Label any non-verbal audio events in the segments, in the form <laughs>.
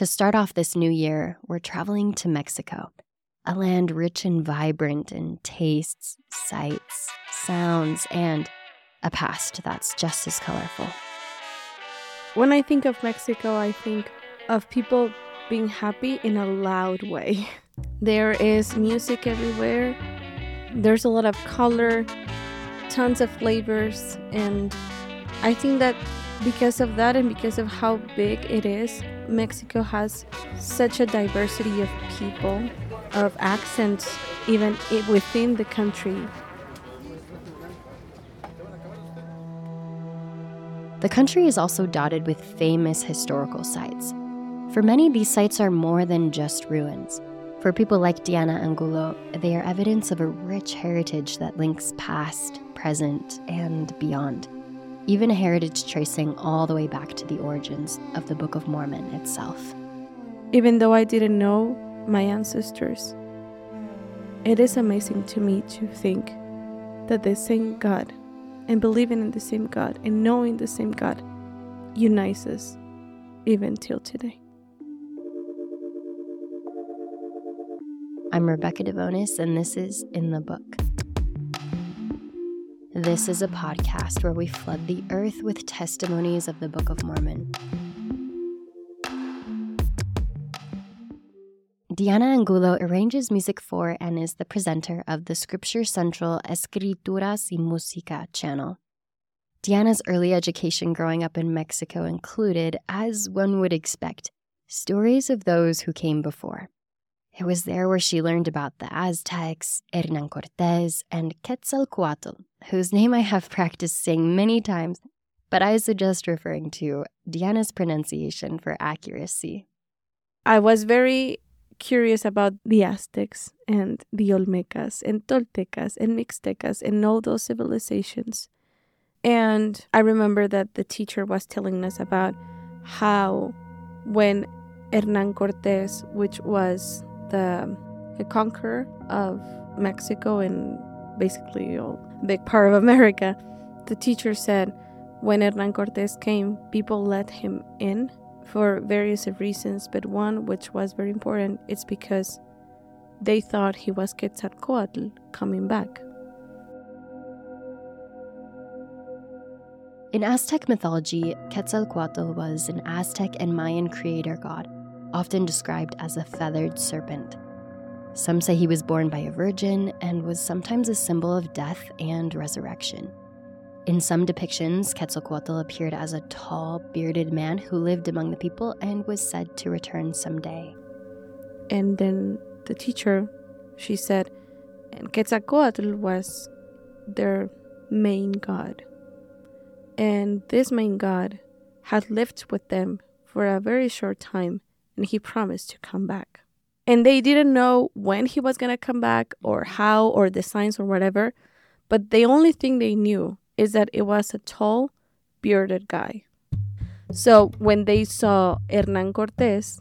To start off this new year, we're traveling to Mexico, a land rich and vibrant in tastes, sights, sounds, and a past that's just as colorful. When I think of Mexico, I think of people being happy in a loud way. <laughs> There is music everywhere, there's a lot of color, tons of flavors, and I think that because of that and because of how big it is, Mexico has such a diversity of people, of accents, even within the country. The country is also dotted with famous historical sites. For many, these sites are more than just ruins. For people like Diana Angulo, they are evidence of a rich heritage that links past, present, and beyond. Even a heritage tracing all the way back to the origins of the Book of Mormon itself. Even though I didn't know my ancestors, it is amazing to me to think that the same God and believing in the same God and knowing the same God unites us even till today. I'm Rebecca Devonis, and this is In the Book. This is a podcast where we flood the earth with testimonies of the Book of Mormon. Diana Angulo arranges music for and is the presenter of the Scripture Central Escrituras y Música channel. Diana's early education growing up in Mexico included, as one would expect, stories of those who came before. It was there where she learned about the Aztecs, Hernan Cortes, and Quetzalcoatl, whose name I have practiced saying many times, but I suggest referring to Diana's pronunciation for accuracy. I was very curious about the Aztecs and the Olmecas and Toltecas and Mixtecas and all those civilizations. And I remember that the teacher was telling us about how when Hernan Cortes, which was the, conqueror of Mexico and basically a big part of America, the teacher said when Hernan Cortes came, people let him in for various reasons, but one which was very important is because they thought he was Quetzalcoatl coming back. In Aztec mythology, Quetzalcoatl was an Aztec and Mayan creator god, often described as a feathered serpent. Some say he was born by a virgin and was sometimes a symbol of death and resurrection. In some depictions, Quetzalcoatl appeared as a tall, bearded man who lived among the people and was said to return someday. And then the teacher, she said, and Quetzalcoatl was their main god. And this main god had lived with them for a very short time, and he promised to come back. And they didn't know when he was going to come back or how or the signs or whatever, but the only thing they knew is that it was a tall, bearded guy. So when they saw Hernan Cortes,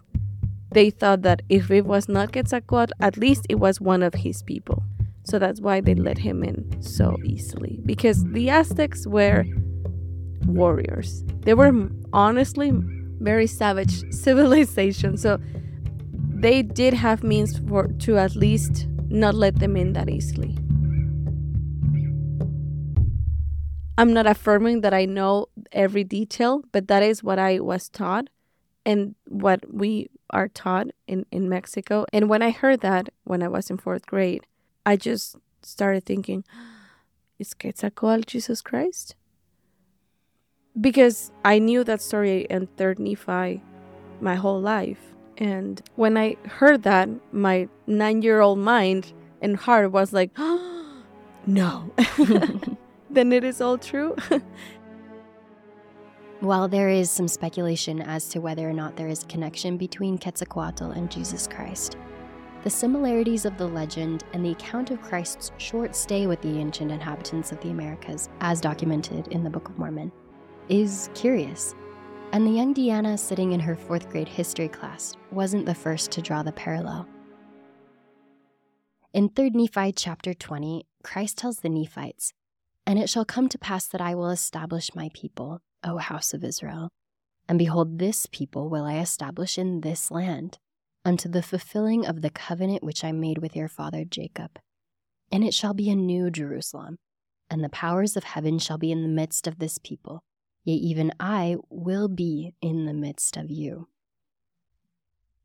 they thought that if it was not Quetzalcoatl, at least it was one of his people. So that's why they let him in so easily. Because the Aztecs were warriors. They were honestly very savage <laughs> civilization. So they did have means for to at least not let them in that easily. I'm not affirming that I know every detail, but that is what I was taught and what we are taught in, in Mexico. And when I heard that when I was in fourth grade, I just started thinking, <gasps> is Quetzalcoatl Jesus Christ? Because I knew that story in third Nephi my whole life. And when I heard that, my nine year old mind and heart was like, oh, <gasps> no. <laughs> then it is all true. <laughs> While there is some speculation as to whether or not there is a connection between Quetzalcoatl and Jesus Christ, the similarities of the legend and the account of Christ's short stay with the ancient inhabitants of the Americas, as documented in the Book of Mormon, is curious. And the young Diana sitting in her fourth grade history class wasn't the first to draw the parallel. In 3 Nephi chapter 20, Christ tells the Nephites, and it shall come to pass that I will establish my people, O house of Israel, And behold, this people will I establish in this land, unto the fulfilling of the covenant which I made with your father Jacob. And it shall be a new Jerusalem, and the powers of heaven shall be in the midst of this people, yea, even I will be in the midst of you.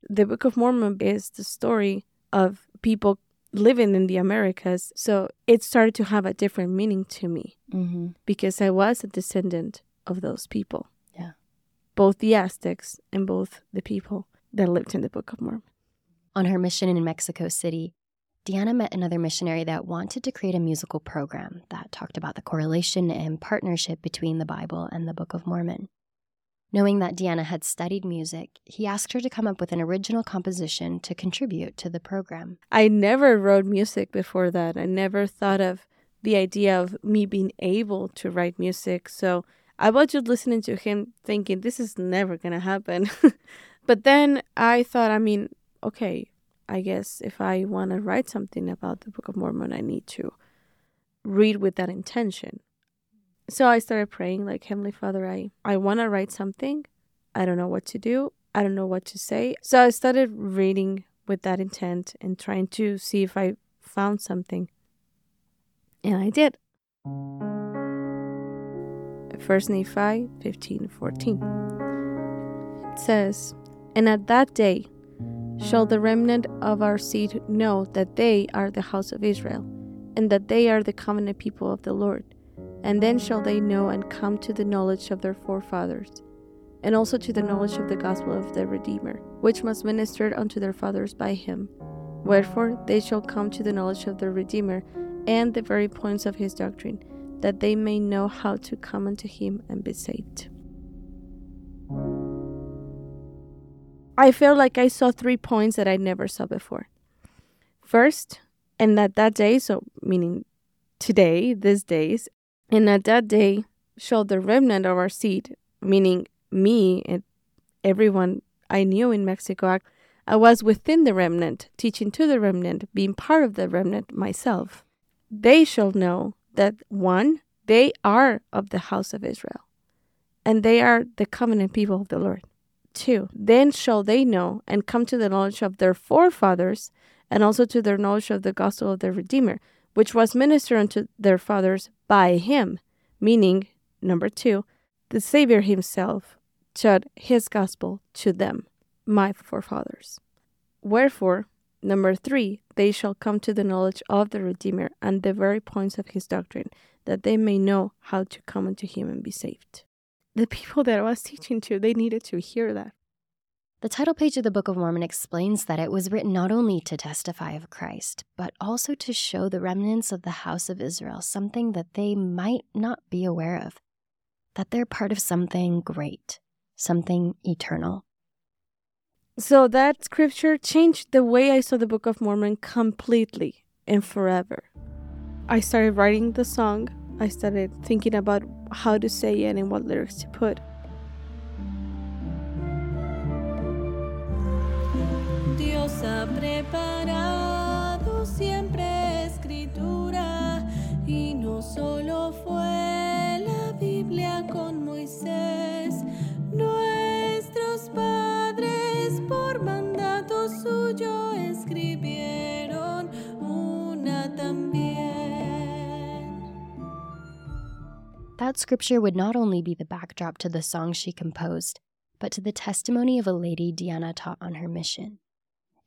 The Book of Mormon is the story of people living in the Americas, so it started to have a different meaning to me Mm-hmm. because I was a descendant of those people. Yeah. Both the Aztecs and both the people that lived in the Book of Mormon. On her mission in Mexico City, Diana met another missionary that wanted to create a musical program that talked about the correlation and partnership between the Bible and the Book of Mormon. Knowing that Diana had studied music, he asked her to come up with an original composition to contribute to the program. I never wrote music before that. I never thought of the idea of me being able to write music. So I was just listening to him thinking, this is never going to happen. <laughs> but then I thought, I mean, okay, I guess if I want to write something about the Book of Mormon, I need to read with that intention. So I started praying, like, Heavenly Father, I, I want to write something. I don't know what to do. I don't know what to say. So I started reading with that intent and trying to see if I found something. And I did. First Nephi 15 14. It says, And at that day shall the remnant of our seed know that they are the house of Israel, and that they are the covenant people of the Lord. And then shall they know and come to the knowledge of their forefathers, and also to the knowledge of the gospel of the Redeemer, which was ministered unto their fathers by him. Wherefore they shall come to the knowledge of their Redeemer and the very points of his doctrine, that they may know how to come unto him and be saved. I felt like I saw three points that I never saw before. First, and at that day, so meaning today, these days, and at that day showed the remnant of our seed, meaning me and everyone I knew in Mexico, I was within the remnant, teaching to the remnant, being part of the remnant myself. They shall know that one, they are of the house of Israel, and they are the covenant people of the Lord. Two, then shall they know and come to the knowledge of their forefathers, and also to their knowledge of the gospel of their Redeemer, which was ministered unto their fathers by him, meaning, number two, the Savior himself taught his gospel to them, my forefathers. Wherefore, number three, they shall come to the knowledge of the Redeemer and the very points of his doctrine, that they may know how to come unto him and be saved. The people that I was teaching to, they needed to hear that. The title page of the Book of Mormon explains that it was written not only to testify of Christ, but also to show the remnants of the house of Israel something that they might not be aware of that they're part of something great, something eternal. So that scripture changed the way I saw the Book of Mormon completely and forever. I started writing the song. I started thinking about how to say it and what lyrics to put. Dios ha preparado siempre escritura y no solo fue la Biblia con Moisés, That scripture would not only be the backdrop to the song she composed, but to the testimony of a lady Diana taught on her mission.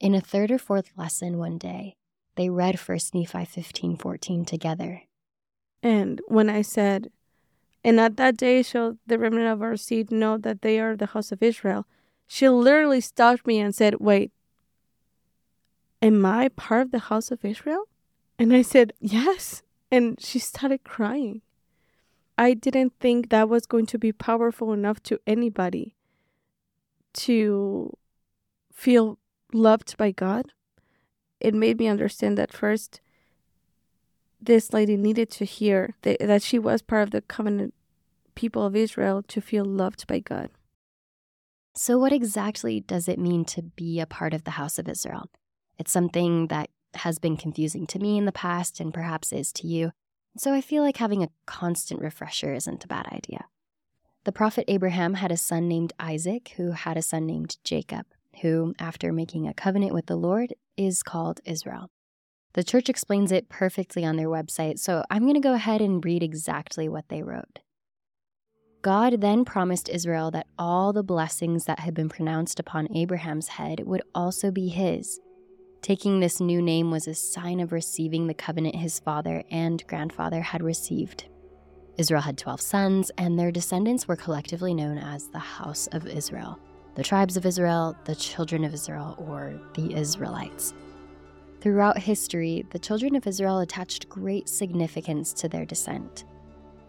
In a third or fourth lesson one day, they read 1 Nephi 15 14 together. And when I said, And at that day shall the remnant of our seed know that they are the house of Israel, she literally stopped me and said, Wait, am I part of the house of Israel? And I said, Yes. And she started crying. I didn't think that was going to be powerful enough to anybody to feel loved by God. It made me understand that first, this lady needed to hear that, that she was part of the covenant people of Israel to feel loved by God. So, what exactly does it mean to be a part of the house of Israel? It's something that has been confusing to me in the past and perhaps is to you. So, I feel like having a constant refresher isn't a bad idea. The prophet Abraham had a son named Isaac, who had a son named Jacob, who, after making a covenant with the Lord, is called Israel. The church explains it perfectly on their website, so I'm going to go ahead and read exactly what they wrote. God then promised Israel that all the blessings that had been pronounced upon Abraham's head would also be his. Taking this new name was a sign of receiving the covenant his father and grandfather had received. Israel had 12 sons, and their descendants were collectively known as the House of Israel, the tribes of Israel, the children of Israel, or the Israelites. Throughout history, the children of Israel attached great significance to their descent.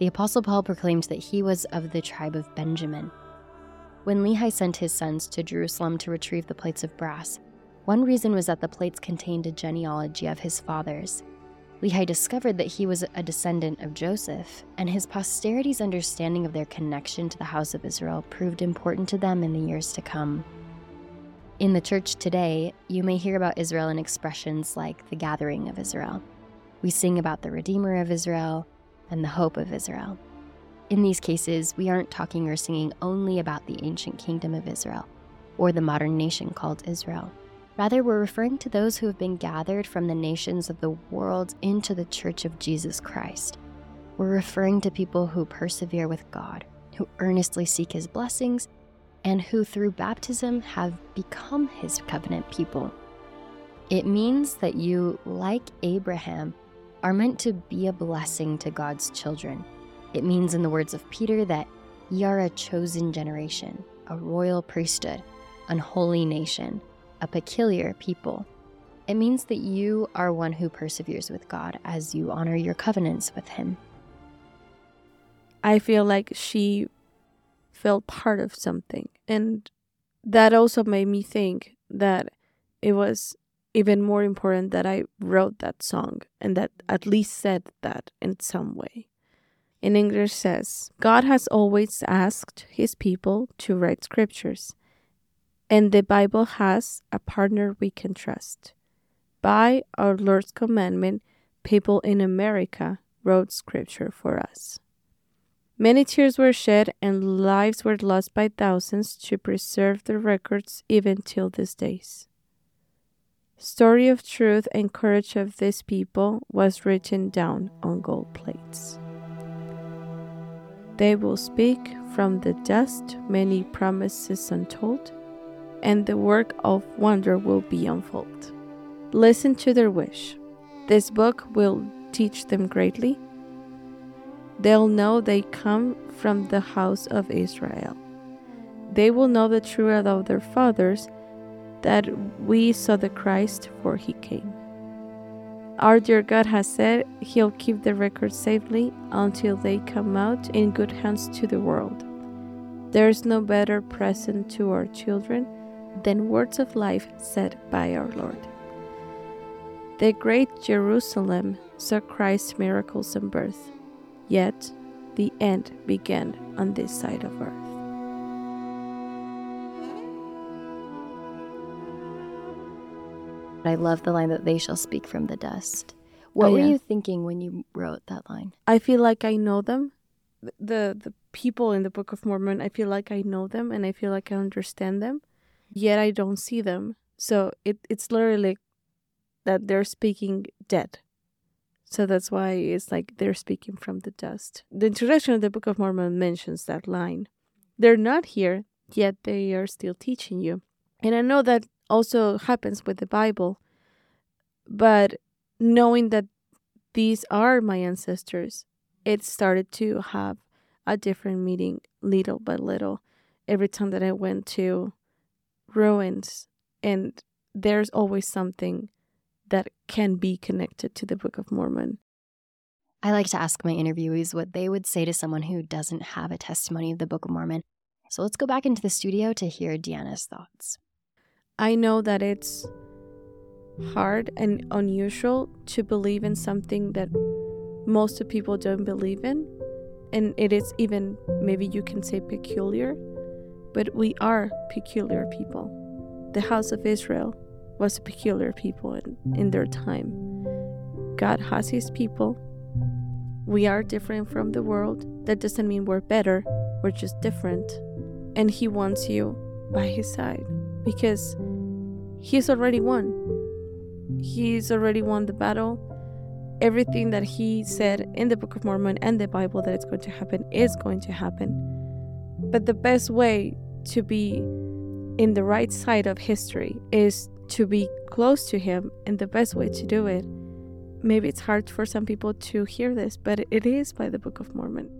The Apostle Paul proclaimed that he was of the tribe of Benjamin. When Lehi sent his sons to Jerusalem to retrieve the plates of brass, one reason was that the plates contained a genealogy of his fathers, Lehi discovered that he was a descendant of Joseph, and his posterity's understanding of their connection to the house of Israel proved important to them in the years to come. In the church today, you may hear about Israel in expressions like the gathering of Israel. We sing about the Redeemer of Israel and the hope of Israel. In these cases, we aren't talking or singing only about the ancient kingdom of Israel or the modern nation called Israel. Rather, we're referring to those who have been gathered from the nations of the world into the church of Jesus Christ. We're referring to people who persevere with God, who earnestly seek his blessings, and who through baptism have become his covenant people. It means that you, like Abraham, are meant to be a blessing to God's children. It means, in the words of Peter, that ye are a chosen generation, a royal priesthood, an holy nation a peculiar people. It means that you are one who perseveres with God as you honor your covenants with Him. I feel like she felt part of something. And that also made me think that it was even more important that I wrote that song and that at least said that in some way. In English says, God has always asked his people to write scriptures and the Bible has a partner we can trust. By our Lord's commandment, people in America wrote scripture for us. Many tears were shed and lives were lost by thousands to preserve the records even till these days. Story of truth and courage of these people was written down on gold plates. They will speak from the dust many promises untold and the work of wonder will be unfolded. Listen to their wish. This book will teach them greatly. They'll know they come from the house of Israel. They will know the truth of their fathers that we saw the Christ for he came. Our dear God has said he'll keep the record safely until they come out in good hands to the world. There's no better present to our children than words of life said by our Lord. The great Jerusalem saw Christ's miracles and birth, yet the end began on this side of earth. I love the line that they shall speak from the dust. Oh, what oh, were you thinking when you wrote that line? I feel like I know them. The the people in the Book of Mormon, I feel like I know them and I feel like I understand them yet I don't see them. So it it's literally that they're speaking dead. So that's why it's like they're speaking from the dust. The introduction of the Book of Mormon mentions that line. They're not here, yet they are still teaching you. And I know that also happens with the Bible, but knowing that these are my ancestors, it started to have a different meaning little by little every time that I went to ruins and there's always something that can be connected to the Book of Mormon. I like to ask my interviewees what they would say to someone who doesn't have a testimony of the Book of Mormon. So let's go back into the studio to hear Diana's thoughts. I know that it's hard and unusual to believe in something that most of people don't believe in. And it is even, maybe you can say, peculiar. But we are peculiar people. The house of Israel was a peculiar people in, in their time. God has his people. We are different from the world. That doesn't mean we're better, We're just different. And He wants you by His side because He's already won. He's already won the battle. Everything that He said in the Book of Mormon and the Bible that it's going to happen is going to happen. But the best way to be in the right side of history is to be close to Him, and the best way to do it maybe it's hard for some people to hear this, but it is by the Book of Mormon.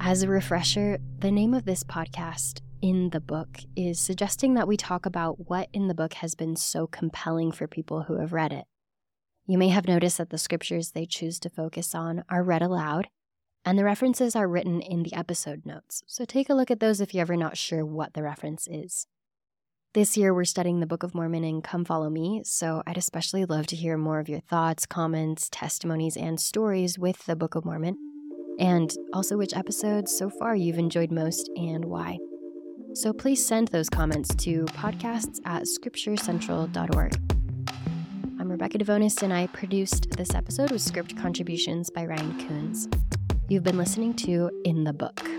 As a refresher, the name of this podcast, In the Book, is suggesting that we talk about what in the book has been so compelling for people who have read it. You may have noticed that the scriptures they choose to focus on are read aloud, and the references are written in the episode notes, so take a look at those if you're ever not sure what the reference is. This year, we're studying the Book of Mormon in Come Follow Me, so I'd especially love to hear more of your thoughts, comments, testimonies, and stories with the Book of Mormon, and also which episodes so far you've enjoyed most and why. So please send those comments to podcasts at scripturecentral.org. Rebecca Devonis, and I produced this episode with script contributions by Ryan Coons. You've been listening to In the Book.